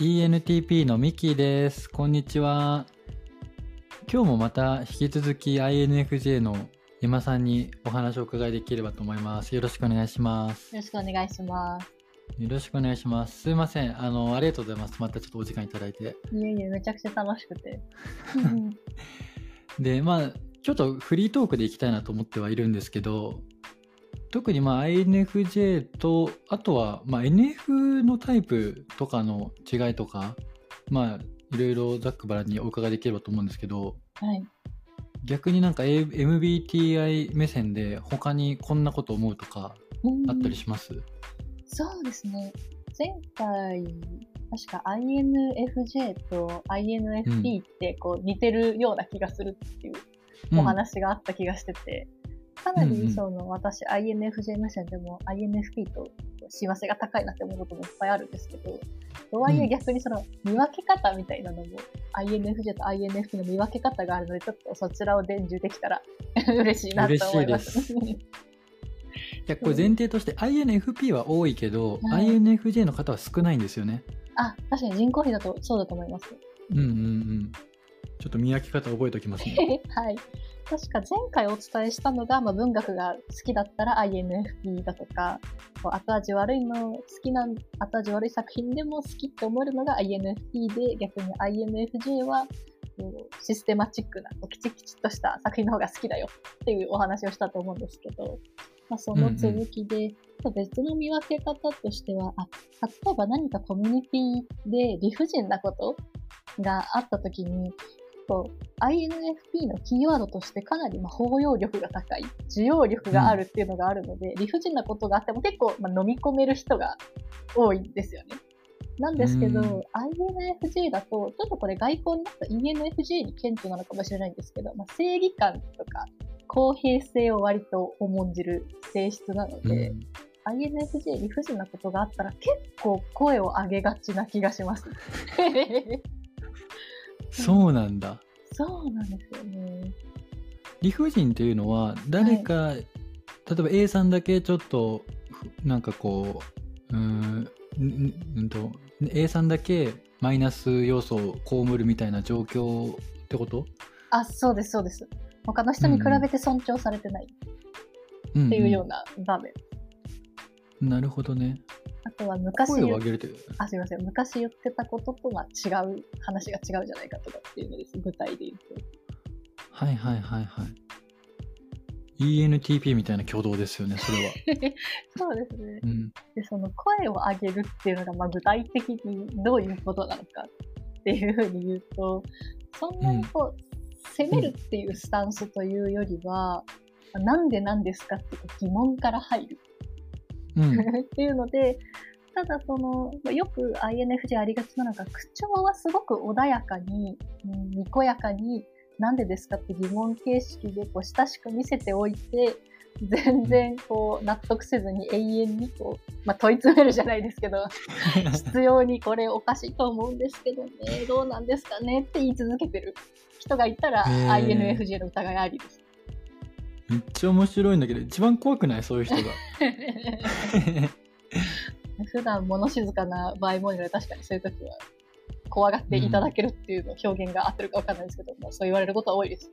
ENTP のミキです。こんにちは。今日もまた引き続き INFJ の山さんにお話をお伺いできればと思います。よろしくお願いします。よろしくお願いします。よろしくお願いします。すいません。あの、ありがとうございます。またちょっとお時間いただいて。いえいえ、めちゃくちゃ楽しくて。で、まあ、ちょっとフリートークでいきたいなと思ってはいるんですけど、特にまあ INFJ と、あとはまあ NF のタイプとかの違いとか、まあ、いろいろざっくばらんにお伺いできればと思うんですけど、はい。逆になんか MBTI 目線で他にこんなこと思うとかあったりします？そうですね。前回、確か INFJ と INFP ってこう似てるような気がするっていうお話があった気がしてて、かなうんうんりその、私 INFJ 目線でも INFP と幸せが高いなって思うこともいっぱいあるんですけど、とはいえ逆にその見分け方みたいなのも、INFJ と INFP の見分け方があるので、ちょっとそちらを伝授できたら 嬉しいなと思います。嬉 いやこれ前提として INFP は多いけど、はい INFJ の方は少ないんですよね。あ、確かに人口比だとそうだと思います。うんうんうん。ちょっと見分け方覚えておきますね。はい。確か前回お伝えしたのが、まあ、文学が好きだったら INFP だとか、こう後味悪いの好きな、後味悪い作品でも好きって思えるのが INFP で、逆に INFJ はシステマチックな、きちきちっとした作品の方が好きだよっていうお話をしたと思うんですけど、まあ、その続きで、別の見分け方としては、あ例えば何かコミュニティで理不尽なことがあった時に、こう INFP のキーワードとしてかなりまあ包容力が高い、需要力があるっていうのがあるので、理不尽なことがあっても結構まあ飲み込める人が多いんですよね。なんですけど、うん INFJ だと、ちょっとこれ外交になった ENFJ に顕著なのかもしれないんですけど、まあ、正義感とか公平性を割と重んじる性質なので、うん INFJ 理不尽なことがあったら結構声を上げがちな気がします。そうなんだ。そうなんですよね。理不尽っていうのは誰か、例えば A さんだけちょっとふなんかこううーんんんんと A さんだけマイナス要素を被るみたいな状況ってこと？あ、そうです、そうです。他の人に比べて尊重されてないっっていうような場面。なるほどね。あとは昔声を上げるという。あ、すみません。昔言ってたこととは違う、話が違うじゃないかとかっていうのです。具体で言うと。はいはいはいはい。ENTP みたいな挙動ですよね、それは。そうですね。うん。で、その声を上げるっていうのが、まあ、具体的にどういうことなのかっていうふうに言うと、そんなにこう、責めるっていうスタンスというよりは、なんでなんですかって疑問から入るうん。っていうので、ただその、まあよく INFJ ありがちなのが、口調はすごく穏やかに、うんにこやかに、なんでですかって疑問形式でこう親しく見せておいて、全然こう納得せずに永遠にこう、まあ、問い詰めるじゃないですけど、必要にこれおかしいと思うんですけどね、どうなんですかねって言い続けてる人がいたら、INFJ の疑いありです。めっちゃ面白いんだけど、一番怖くない？そういう人が。普段物静かな場合も多いので確かにそういう時は怖がっていただけるっていうの表現が合ってるかわかんないですけど、まあ、そう言われることは多いです。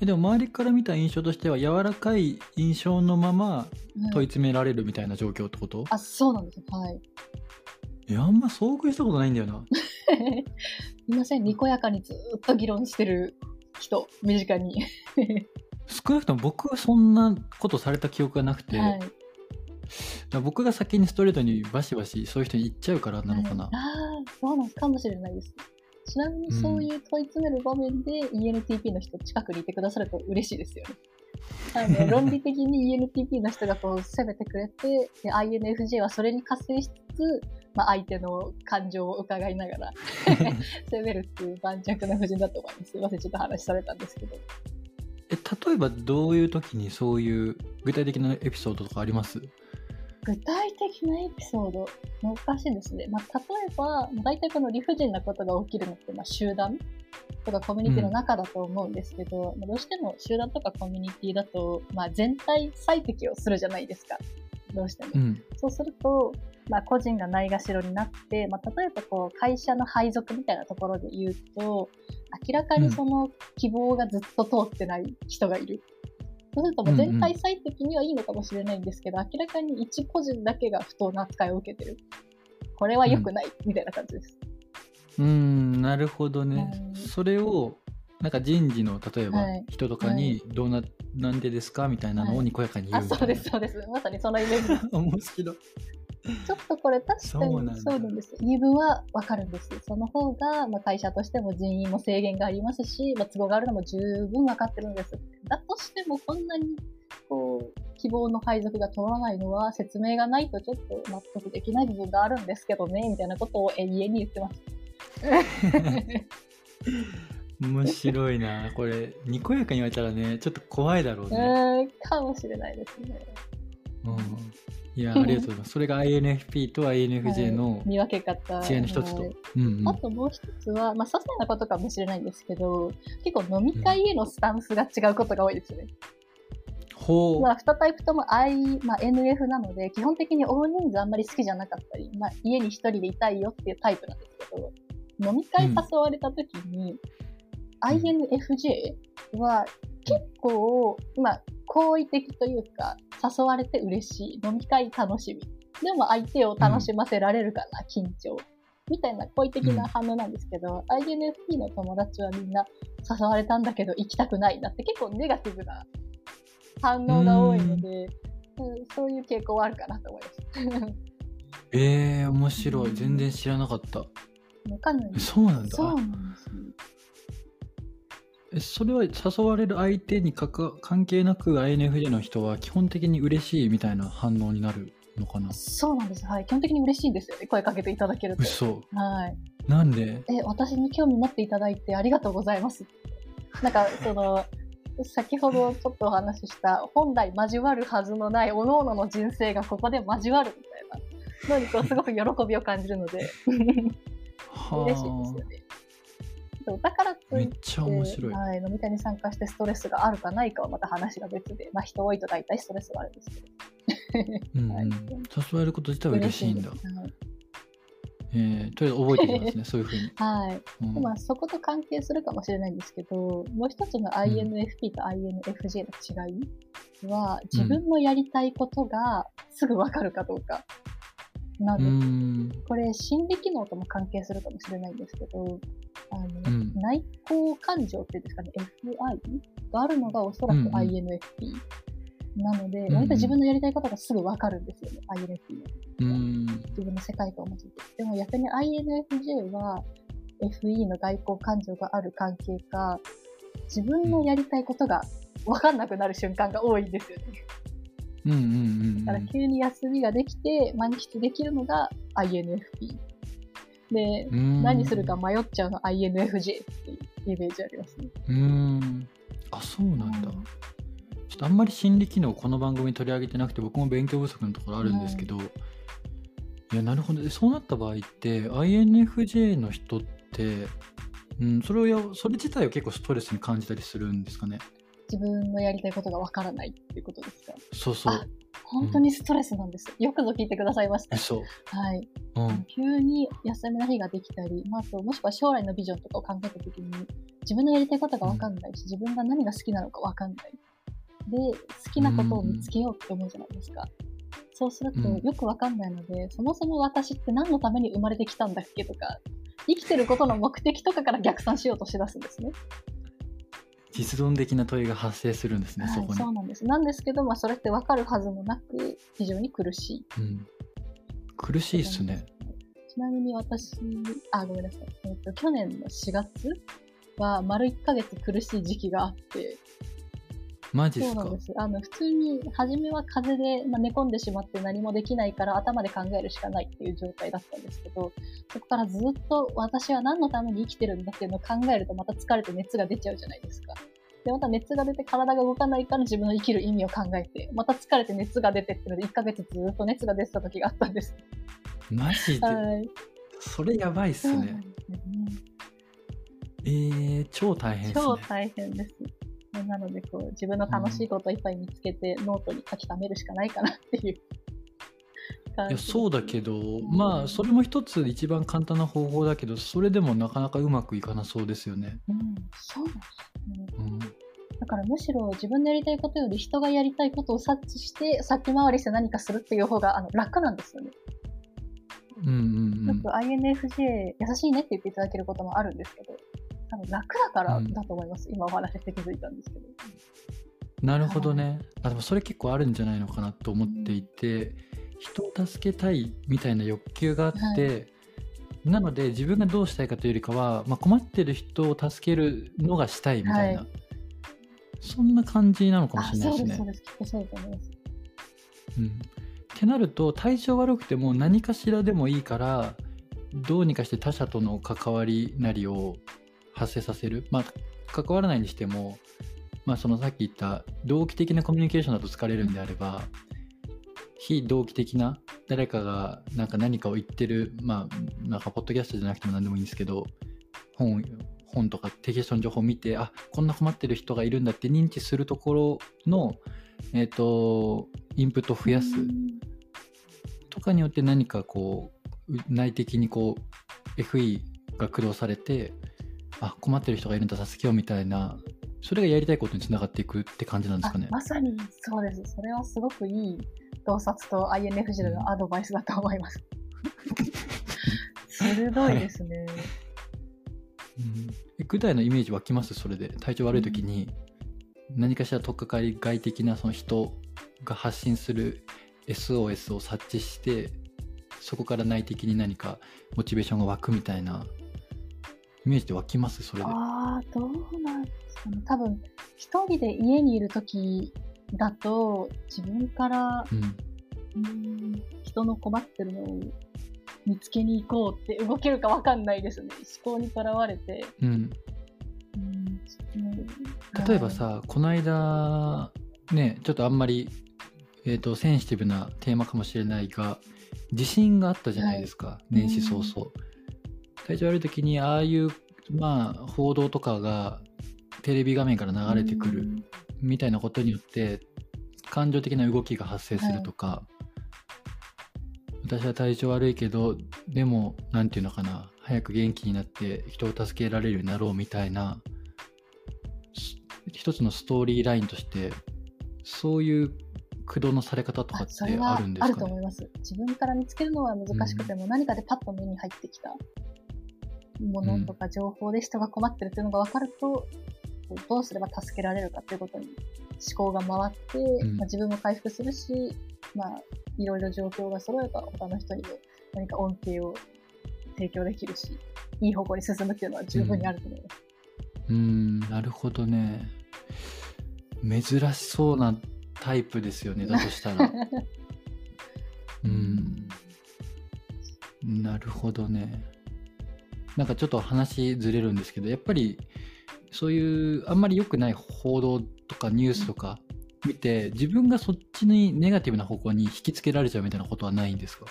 えでも周りから見た印象としては柔らかい印象のままうん問い詰められるみたいな状況ってこと、あ、そうなんです。はい。いやあんま遭遇したことないんだよな。いません、にこやかにずっと議論してる人、身近に。少なくとも僕はそんなことされた記憶がなくて、はい。僕が先にストレートにバシバシそういう人に言っちゃうからなのかな。はいああ、そうなんかもしれないです。ちなみにそういう問い詰める場面で ENTP の人近くにいてくださると嬉しいですよね。あの 論理的に ENTP の人がこう攻めてくれてで INFJ はそれに加勢しつつ、まあ、相手の感情を伺いながら 攻めるっていう盤石な布陣だと思います。すいません、ちょっと話されたんですけど。え例えばどういう時にそういう具体的なエピソードとかあります？具体的なエピソード、難しいですね。まあ、例えば、大体この理不尽なことが起きるのって、まあ、集団？とかコミュニティの中だと思うんですけど、まあどうしても集団とかコミュニティだと、まあ、全体最適をするじゃないですか。どうしても。うん。そうすると、まあ、個人がないがしろになって、まあ、例えばこう会社の配属みたいなところで言うと明らかにその希望がずっと通ってない人がいる。そうするともう全体最適にはいいのかもしれないんですけど、明らかに一個人だけが不当な扱いを受けてる。これは良くない、みたいな感じです。うーん、なるほどねうん。それを、なんか人事の例えばはい人とかにどうな、なんでですか？みたいなのをにこやかに言あ、うみたいな。そうです、そうです。まさにそのイメージです。面白い。ちょっとこれ確かにそうなんです。言い分はわかるんです。その方が、まあ、会社としても人員も制限がありますし、まあ、都合があるのも十分わかってるんです。だとしてもこんなにこう希望の配属が通らないのは説明がないとちょっと納得できない部分があるんですけどね、みたいなことを永遠に言ってます。面白いな。これ、にこやかに言われたらね、ちょっと怖いだろううね。ーん、かもしれないですね。うん。いや、ありがとうございます。それが INFP と INFJ の見分け方。違いの一つと。はいうんうんあともう一つは、まあ、些細なことかもしれないんですけど、結構飲み会へのスタンスが違うことが多いですね。ほう。まあ、2タイプとも I、まあ、NF なので、基本的に大人数あんまり好きじゃなかったり、まあ、家に一人でいたいよっていうタイプなんですけど、飲み会誘われた時に、INFJ は結構、まあ、好意的というか、誘われて嬉しい。飲み会楽しみ。でも相手を楽しませられるかな、緊張。みたいな好意的な反応なんですけど、INFP の友達はみんな誘われたんだけど行きたくないなって結構ネガティブな反応が多いので、うんそういう傾向はあるかなと思います。えー、面白い。全然知らなかった。もうかなりえそうなんだ。そうなんですね。えそれは誘われる相手にかか関係なく INFJ の人は基本的に嬉しいみたいな反応になるのかな？そうなんです。はい。基本的に嬉しいんですよね。声かけていただけると。嘘はい。なんで？え、私に興味持っていただいてありがとうございます。なんか、その、先ほどちょっとお話しした、本来交わるはずのない各々の人生がここで交わるみたいなのにこうすごく喜びを感じるので、は嬉しいですよね。そうだからめってちゃ面白い。はい、飲み会に参加してストレスがあるかないかはまた話が別で、まあ人多いと大体ストレスがあるんですけど。うんうんはい誘われること自体は嬉しいんだ。えー、とりあえず覚えておきますね、そういうふうに。はい。うんでまあ、そこと関係するかもしれないんですけど、もう一つの INFP と INFJ の違いは、自分のやりたいことがすぐわかるかどうかなんうです。ん。これ、心理機能とも関係するかもしれないんですけど、あのうん内向感情っていうんですかね、FI があるのがおそらく INFP。なので、割と自分のやりたいことがすぐわかるんですよね、INFP の。うん。自分の世界観を持つて。でも逆に INFJ は FE の外交感情がある関係か、自分のやりたいことが分かんなくなる瞬間が多いんですよね。うんうんうんだから急に休みができて満喫できるのが INFP。で、うん。何するか迷っちゃうの INFJ っていうイメージありますね。うん。あ、そうなんだ。うんちょっとあんまり心理機能をこの番組取り上げてなくて僕も勉強不足のところあるんですけど、いやなるほどでそうなった場合って INFJ の人って、うん、それをやそれ自体を結構ストレスに感じたりするんですかね？自分のやりたいことが分からないっていうことですか？そうそうあ本当にストレスなんです。よくぞ聞いてくださいました。そうはい。うん急に休みの日ができたり、まあ、あともしくは将来のビジョンとかを考えたときに、自分のやりたいことが分かんないし、自分が何が好きなのか分かんない。で、好きなことを見つけようって思うじゃないですか。そうするとうんよく分かんないので、そもそも私って何のために生まれてきたんだっけとか、生きてることの目的とかから逆算しようとしだすんですね。実論的な問いが発生するんですね、はい、そこにそうなんです。なんですけど、まあ、それって分かるはずもなく、非常に苦しい。うん、苦しいっすねちなみに私、あ、ごめんなさい。えっと、去年の4月は丸1ヶ月苦しい時期があって、マジっすか？そうなんです。あの、普通に、初めは風邪で、まあ、寝込んでしまって何もできないから頭で考えるしかないっていう状態だったんですけど、そこからずっと私は何のために生きてるんだっていうのを考えるとまた疲れて熱が出ちゃうじゃないですか。で、また熱が出て体が動かないから自分の生きる意味を考えて、また疲れて熱が出てっていうので1ヶ月ずっと熱が出てた時があったんです。マジで？はい。それやばいっすねね。えー、超大変ね超大変です。なのでこう、自分の楽しいことをいっぱい見つけて、ノートに書き溜めるしかないかなっていういやそうだけどまあそれも一つ一番簡単な方法だけどそれでもなかなかうまくいかなそうですよね。うん、そうなんですね。うん、だからむしろ自分でやりたいことより人がやりたいことを察知して先回りして何かするっていう方があの楽なんですよね。うんうんうんよく INFJ 優しいねって言っていただけることもあるんですけど、多分楽だからうんだと思います。今お話しして気づいたんですけど。なるほどね。あでもそれ結構あるんじゃないのかなと思っていて、人を助けたいみたいな欲求があって、なので自分がどうしたいかというよりかは、まあ、困ってる人を助けるのがしたいみたいな、はそんな感じなのかもあ、しれないですねそうです、そう。です。きっとそうだと思います。うん、ってなると体調悪くても何かしらでもいいからどうにかして他者との関わりなりを発生させる。まあ関わらないにしても、まあ、そのさっき言った同期的なコミュニケーションだと疲れるんであれば非同期的な誰かがなんか何かを言ってるまあなんかポッドキャストじゃなくても何でもいいんですけど本本とかテキストの情報を見てあこんな困ってる人がいるんだって認知するところのえっ、とインプットを増やす。とかによって何かこう内的にこう FE が駆動されてあ困ってる人がいるんだ助けようみたいなそれがやりたいことにつながっていくって感じなんですあかね。まさにそうです。それはすごくいい洞察と INFJ のアドバイスだと思います。鋭いですね。うん、え具体のイメージ湧きます？それで体調悪い時に何かしら取っかかり外的なその人が発信する SOS を察知してそこから内的に何かモチベーションが湧くみたいなイメージで湧きますそれで。ああ、どうなんですかね。多分、一人で家にいるときだと、自分から、うんうーん、人の困ってるのを見つけに行こうって動けるかわかんないですね。思考にとらわれて。うん、うん例えば、さ、この間ねちょっとあんまり、えー、とセンシティブなテーマかもしれないが地震があったじゃないですか、年始早々。体調悪い時にああいう、まあ、報道とかがテレビ画面から流れてくるうん。みたいなことによって感情的な動きが発生するとか、私は体調悪いけどでも何て言うのかな早く元気になって人を助けられるようになろうみたいなす一つのストーリーラインとしてそういう駆動のされ方とかってあるんであすかね？ると思います。自分から見つけるのは難しくても、何かでパッと目に入ってきたものとか情報で人が困ってるっていうのが分かると、どうすれば助けられるかっていうことに思考が回って、ん。まあ、自分も回復するし、まあ、いろいろ状況が揃えば他の人にも何か恩恵を提供できるし、いい方向に進むっていうのは十分にあると思います。うーんなるほどね。珍しそうなタイプですよねだとしたら。うん。なるほどねなんかちょっと話ずれるんですけどやっぱりそういうあんまり良くない報道とかニュースとか見て自分がそっちにネガティブな方向に引きつけられちゃうみたいなことはないんですか？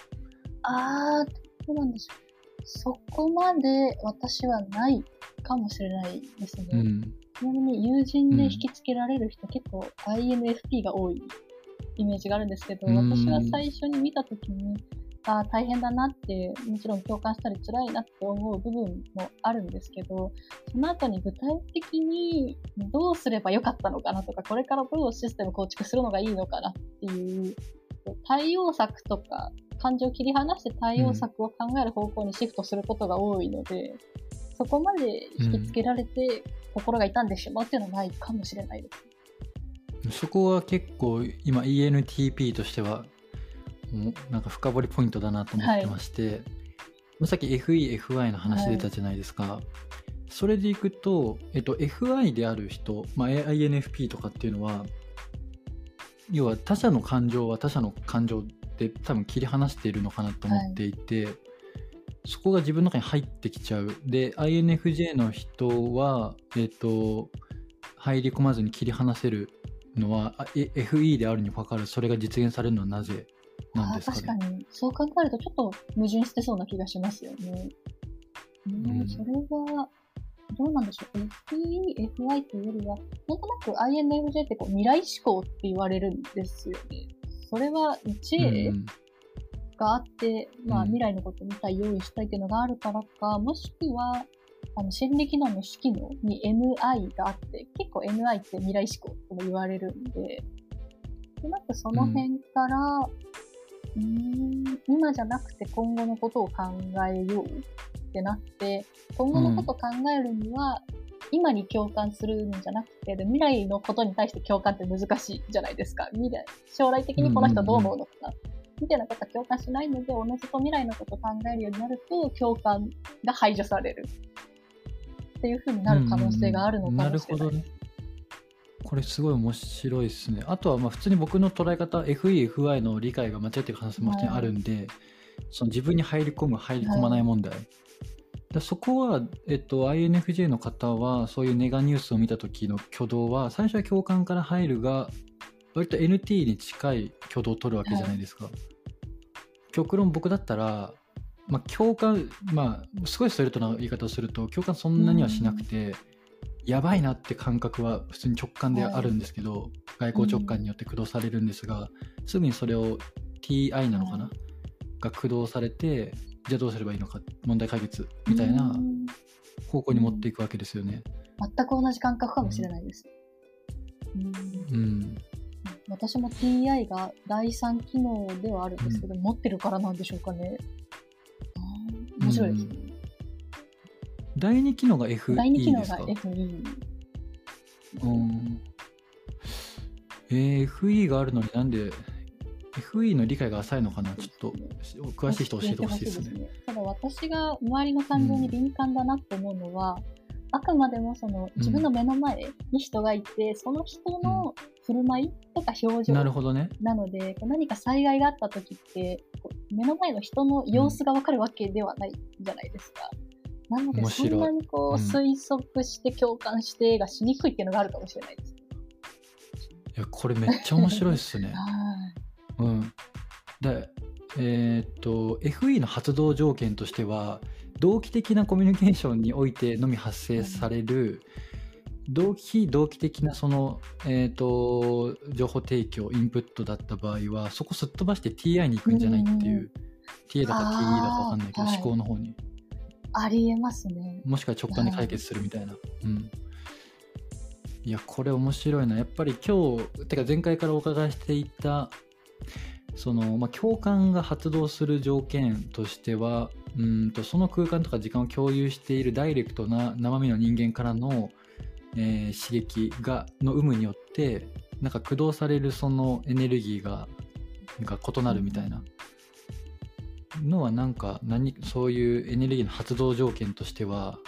あー、どうなんでしょう。そこまで私はないかもしれないですね。うんちなみに友人で引きつけられる人、結構 INFP が多いイメージがあるんですけど、うん私は最初に見たときに、あ、大変だなって、もちろん共感したり辛いなって思う部分もあるんですけど、その後に具体的にどうすればよかったのかなとか、これからどうシステム構築するのがいいのかなっていう、対応策とか、感情を切り離して対応策を考える方向にシフトすることが多いので、そこまで引きつけられて、心が痛んでしまうっていうのはないかもしれないです。そこは結構今 ENTP としてはなんか深掘りポイントだなと思ってまして、さっき FE、FI の話出たじゃないですか。それでいくと、えっと、FI である人、まあ、INFP とかっていうのは要は他者の感情は他者の感情って多分切り離しているのかなと思っていて、そこが自分の中に入ってきちゃう。で INFJ の人は、えっと、入り込まずに切り離せるのは FE であるにもかかわらずそれが実現されるのはなぜなんですかね確かに、そう考えるとちょっと矛盾してそうな気がしますよね。うんうんそれは、どうなんでしょう。FE、FI というよりは、なんとなく INFJ ってこう未来思考って言われるんですよね。それは知恵、うんがあって、まあ、うん未来のこと見たい、用意したいっていうのがあるからか、もしくは、あの、心理機能の主機能に NI があって、結構 NI って未来思考とも言われるんで、でなんかその辺から、うん、今じゃなくて今後のことを考えようってなって、今後のことを考えるには、今に共感するんじゃなくて、未来のことに対して共感って難しいじゃないですか。未来、将来的にこの人どう思うのかな。みたいなことは共感しないので、おのずと未来のことを考えるようになると、共感が排除される。っていう風になる可能性があるのかもしれない。なるほどね。これすごい面白いですね。あとはまあ普通に僕の捉え方、FE、FI の理解が間違ってる可能性も普通にあるんで、その自分に入り込む、入り込まない問題。だそこは、えっと、INFJ の方は、そういうネガニュースを見た時の挙動は、最初は共感から入るが、割と NT に近い挙動を取るわけじゃないですか。極論僕だったら、まあ、共感、まあ、すごいストレートな言い方をすると、共感そんなにはしなくて、やばいなって感覚は普通に直感であるんですけど、外交直感によって駆動されるんですが、すぐにそれを TI なのかな、はが駆動されて、じゃあどうすればいいのか、問題解決みたいなうん方向に持っていくわけですよね。全く同じ感覚かもしれないです。うんうん。私も TI が第三機能ではあるんですけど、持ってるからなんでしょうかね。面白いですね。第2機能が FE 第二機能が FE。うん。えー FE があるのになんで FE の理解が浅いのかな？ちょっと詳しい人教えてほしいですね。ただ私が周りの感情に敏感だなと思うのは、あくまでもその自分の目の前に人がいて、その人の振る舞いとか表情なるほどね。なので、何か災害があった時って、目の前の人の様子がわかるわけではないじゃないですか。なので、そんなにこう、うん推測して共感してがしにくいっていうのがあるかもしれないです。いや、これめっちゃ面白いっすね。はい。うん。で、えーっと、FE の発動条件としては、同期的なコミュニケーションにおいてのみ発生される、同期非同期的なその、えーっと、情報提供、インプットだった場合は、そこすっ飛ばして TI に行くんじゃないってうんうんいう、TA だか TE だかわかんないけど、思考の方に。ありえますね。もしくは直感で解決するみたいな。うん。いや、これ面白いな。やっぱり今日、てか前回からお伺いしていた、その、まあ、共感が発動する条件としては、うんと、その空間とか時間を共有しているダイレクトな生身の人間からの、えー刺激が、の有無によって、なんか駆動されるそのエネルギーが、が異なるみたいな。のはなんか何そういうエネルギーの発動条件としては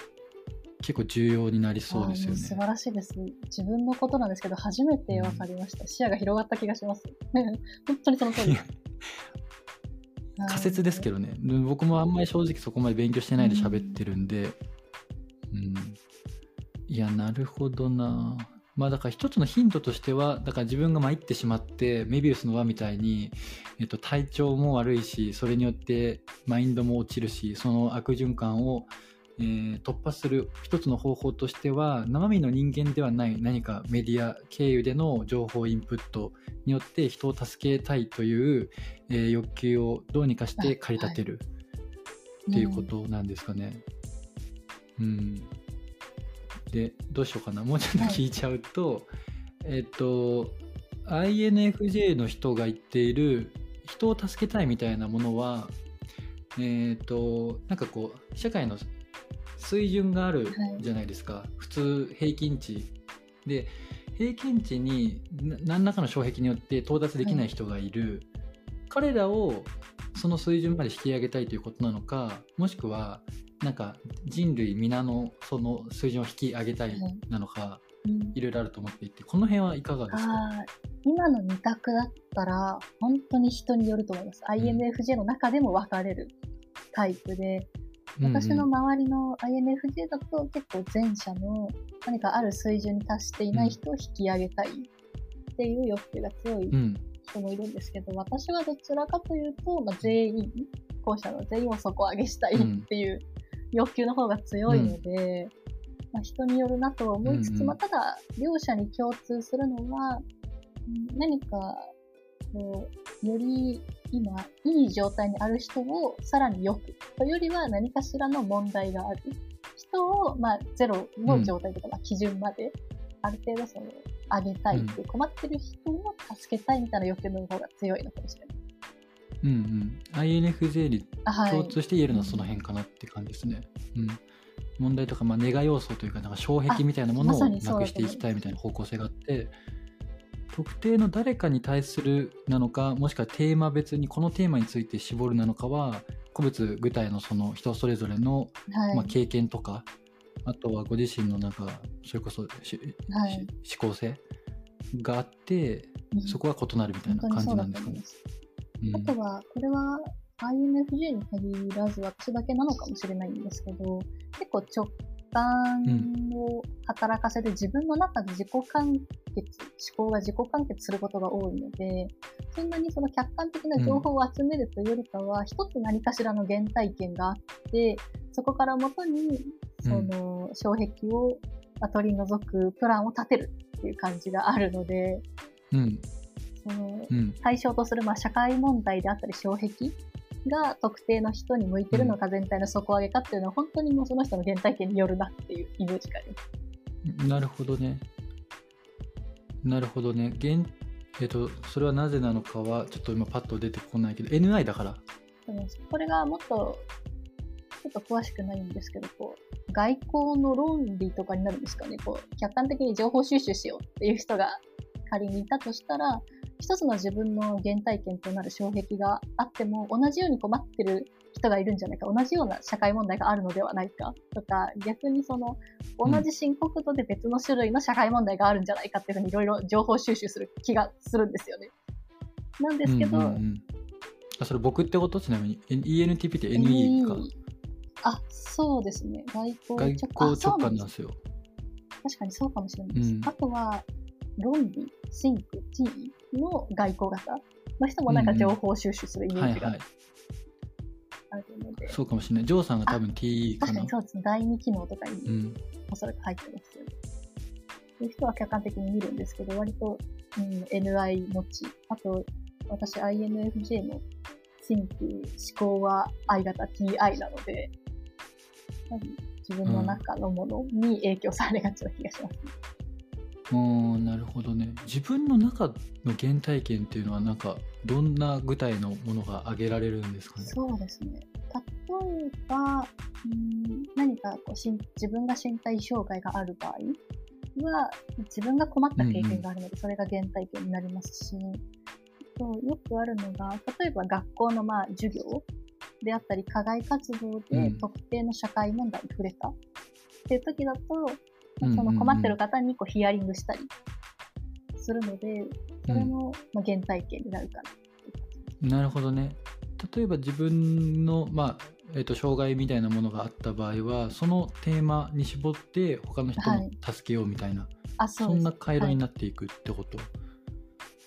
結構重要になりそうですよあー素晴ね。らしいです。自分のことなんですけど、初めて分かりました。視野が広がった気がします。本当にその通りです。仮説ですけどね僕もあんまり正直そこまで勉強してないで喋ってるんで、うん、いやなるほどなまあだから一つのヒントとしてはだから自分が参ってしまってメビウスの輪みたいに、えっと、体調も悪いしそれによってマインドも落ちるしその悪循環を、えー突破する一つの方法としては生身の人間ではない何かメディア経由での情報インプットによって人を助けたいという、えー欲求をどうにかして駆り立てる。っていうことなんですかね。うん、でどうしようかな。もうちょっと聞いちゃうと、えっと INFJ の人が言っている人を助けたいみたいなものはえっとなんかこう社会の水準があるじゃないですか、普通平均値。で平均値にな何らかの障壁によって到達できない人がいる、彼らをその水準まで引き上げたいということなのかもしくはなんか人類皆のその水準を引き上げたいなのか、うん。いろいろあると思っていてこの辺はいかがですか？今の二択だったら、本当に人によると思います。INFJ の中でも分かれるタイプで、私の周りの INFJ だと結構前者の何かある水準に達していない人を引き上げたいっていう欲求が強いうん。うん人もいるんですけど、私はどちらかというと、まあ、全員、後者の全員を底上げしたいっていう欲求の方が強いので、まあ、人によるなとは思いつつ、うんうん。まあ、ただ、両者に共通するのは、うん何か、こう、より今、いい状態にある人をさらに良く、というよりは何かしらの問題がある。人を、まあ、ゼロの状態とか、まあ基準まで、ある程度その、上げたいっていう、困ってる人を助けたいみたいな欲求の方が強いのかもしれない。うんうん。INFJ に。共通して言えるのはその辺かなって感じですね。うん。問題とか、まあ、ネガ要素というか、なんか障壁みたいなものをなくしていきたいみたいな方向性があって、特定の誰かに対するなのか、もしくはテーマ別にこのテーマについて絞るなのかは、個別具体のその人それぞれの、はい。まあ、経験とか、あとはご自身のなんか、それこそし、はいし思考性があって、うんそこは異なるみたいな感じなんですかね。うんあとは、これは INFJ に限らず私だけなのかもしれないんですけど、結構直感を働かせて自分の中で自己完結、思考が自己完結することが多いので、そんなにその客観的な情報を集めるというよりかは、一つ何かしらの原体験があって、そこから元に、その、障壁をまあ取り除くプランを立てるっていう感じがあるので、うん。その、うん。対象とするまあ社会問題であったり障壁が特定の人に向いてるのか全体の底上げかっていうのは本当にもうその人の原体験によるなっていうイメージがあります。なるほどね。なるほどね。現えっ、と、それはなぜなのかは、ちょっと今パッと出てこないけど、NI だから。これがもっとちょっと詳しくないんですけど、こう外交の論理とかになるんですかね。こう客観的に情報収集しようっていう人が仮にいたとしたら、一つの自分の原体験となる障壁があっても、同じように困ってる人がいるんじゃないか、同じような社会問題があるのではないかとか、逆にその、同じ深刻度で別の種類の社会問題があるんじゃないかっていうふうにいろいろ情報収集する気がするんですよね。なんですけど、うんうんうんあ、それ僕ってことちなみに。N- ENTP って NE か。あ、そうですね。外交外交直あそうなんです感なんですよ。確かにそうかもしれないです。うんあとは、論理、シンク、T の外交型の人もなんか情報収集するイメージが。あるので、そうかもしれない。ジョーさんが多分 TE かな確かに。そうですね。第二機能とかうにん。おそらく入ってますよね。そういう人は客観的に見るんですけど、割と、うん、NI 持ち、あと、私 INFJ のシンク、思考は I 型 TI なので、多分自分の中のものに影響されがちな気がします、ねおーなるほどね。自分の中の原体験っていうのは、なんか、どんな具体のものが挙げられるんですかね？そうですね。例えば、うん何かこうしん自分が身体障害がある場合は、自分が困った経験があるので、それが原体験になりますし、あとよくあるのが、例えば学校のまあ授業であったり、課外活動うでん特定の社会問題に触れたっていう時だと、うんうんうんその困ってる方にこうヒアリングしたりするので、それもまあ原体験になるかな。なるほどね。例えば自分の、まあえー、と障害みたいなものがあった場合はそのテーマに絞って他の人もはい助けようみたいな、あ、そです。そうんな回路はいになっていくってこと、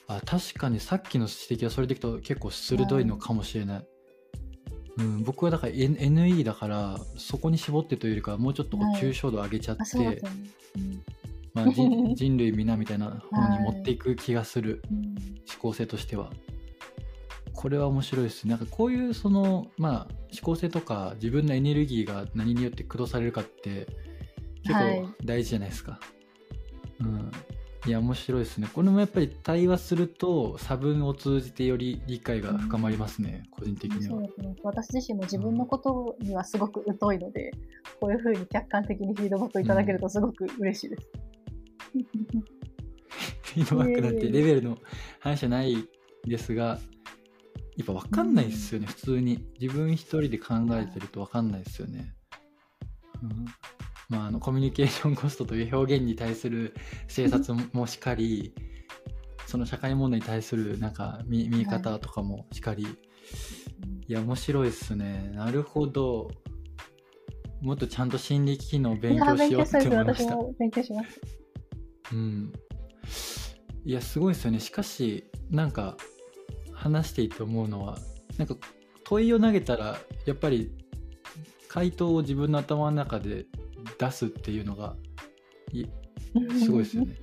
あ確かにさっきの指摘はそれでいくと結構鋭いのかもしれない、うん、僕はだから NE だからそこに絞ってというよりかはもうちょっとこうはい。抽象度上げちゃって、あ、そうだと思う。うんまあ、人 人類皆みたいな方に持っていく気がする、うん。思考性としては。これは面白いですなんかこういうそのまあ思考性とか自分のエネルギーが何によって駆動されるかって結はい。構大事じゃないですか、うんいや面白いですね。これもやっぱり対話すると差分を通じてより理解が深まりますね、個人的には。そうだと思います私自身も自分のことにはすごく疎いので、こういうふうに客観的にフィードバックいただけるとすごく嬉しいです。フィードバックなんてレベルの話じゃないですがやっぱ分かんないですよね、普通に。自分一人で考えてると分かんないですよね、うんまあ、あのコミュニケーションコストという表現に対する政策もしかりその社会問題に対するなんか見見え方とかもしかり、い、や面白いっすね。なるほど。もっとちゃんと心理機能を勉強しようって。思いました。勉強します。うん、いやすごいですよね。しかしなんか話していて思うのはなんか問いを投げたらやっぱり回答を自分の頭の中で出すっていうのがいすごいですよね。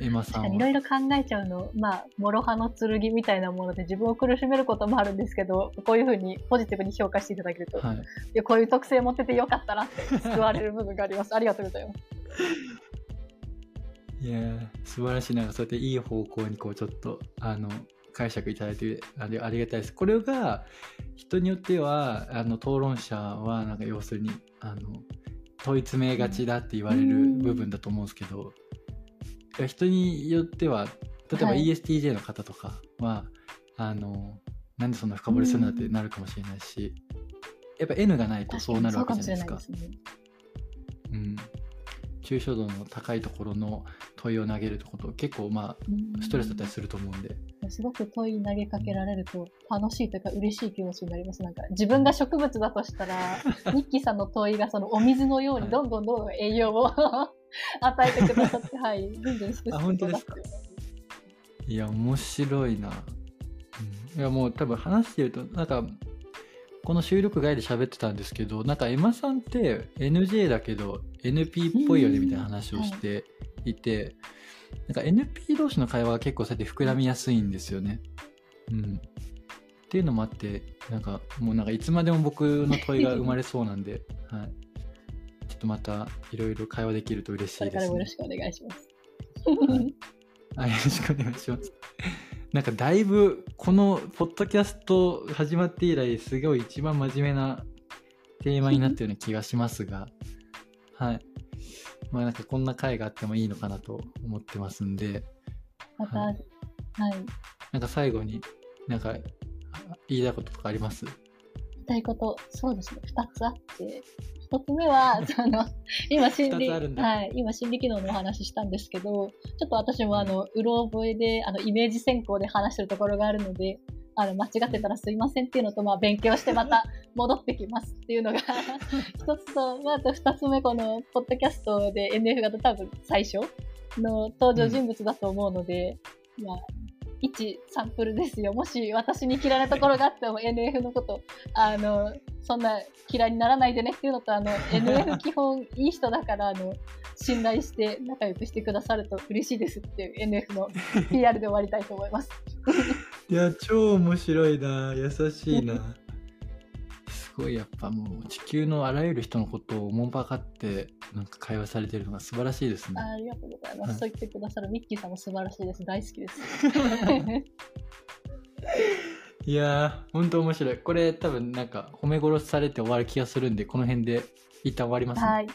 エマさんいろは。いろ考えちゃうの、まあ、諸刃の剣みたいなもので自分を苦しめることもあるんですけど、こういうふうにポジティブに評価していただけると、い、はい。やこういう特性持っててよかったなって救われる部分があります。ありがとうございます。いやー素晴らしい。なんかそうやっていい方向にこうちょっと、あの、解釈いただいてありありがたいです。これが人によっては、あの、討論者は、なんか要するに、あの、問い詰めがちだって言われる部分だと思うんですけど、いや人によっては、例えばはい。ESTJ の方とかは、あの、なんでそんな深掘りするんだってなるかもしれないし、やっぱ N がないとそうなるわけじゃないですか。そうん、抽象度の高いところの問いを投げるとこと結構まあストレスだったりすると思うんで、うんすごく問い投げかけられると楽しいというか嬉しい気持ちになります。なんか自分が植物だとしたら、ニッキーさんの問いがそのお水のようにどんどんどんどん栄養を 与えてくださって、はい、どんどんすくあ本当ですか？いや面白いな、うん、いやもう多分話してるとなんかこの収録外で喋ってたんですけどなんかエマさんって NJ だけど NP っぽいよねみたいな話をしていて、なんか NP 同士の会話が結構そうやって膨らみやすいんですよね。うん、っていうのもあってなんかもうなんかいつまでも僕の問いが生まれそうなんで、はい、ちょっとまたいろいろ会話できると嬉しこれいですねからもよろし。くお願いします。はいあよろしくお願いします。なんかだいぶこのポッドキャスト始まって以来すごい一番真面目なテーマになってるような気がしますが、はい。まあなんかこんな回があってもいいのかなと思ってますんで、また、ははい。い、なんか最後になんかあ言いたいこととかあります？言いたいこと、そうですね、二つあって、一つ目は、その、今心理、はい、今心理機能のお話ししたんですけど、ちょっと私もあの、うろ覚えで、あの、イメージ先行で話してるところがあるので、あの、間違ってたらすいませんっていうのと、まあ、勉強してまた戻ってきますっていうのが一つと、まあ、あと二つ目、この、ポッドキャストで NF 型多分最初の登場人物だと思うので、まあ、一サンプルですよ。もし私に嫌いなところがあっても NF のこと、あの、そんな嫌いにならないでねっていうのと、あの、NF 基本いい人だから、あの、信頼して仲良くしてくださると嬉しいですっていう NF の PR で終わりたいと思います。いや超面白いな優しいなすごいやっぱもう地球のあらゆる人のことをおもんぱかってなんか会話されてるのが素晴らしいですねありがとうございます。はいそう言ってくださるミッキーさんも素晴らしいです。大好きです。いやー、ほんと面白い。これ多分なんか褒め殺されて終わる気がするんで、この辺で一旦終わりますね。はい。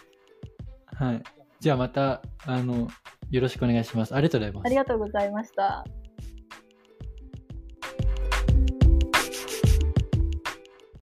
はい。じゃあまた、あの、よろしくお願いします。ありがとうございますあり。がとうございました。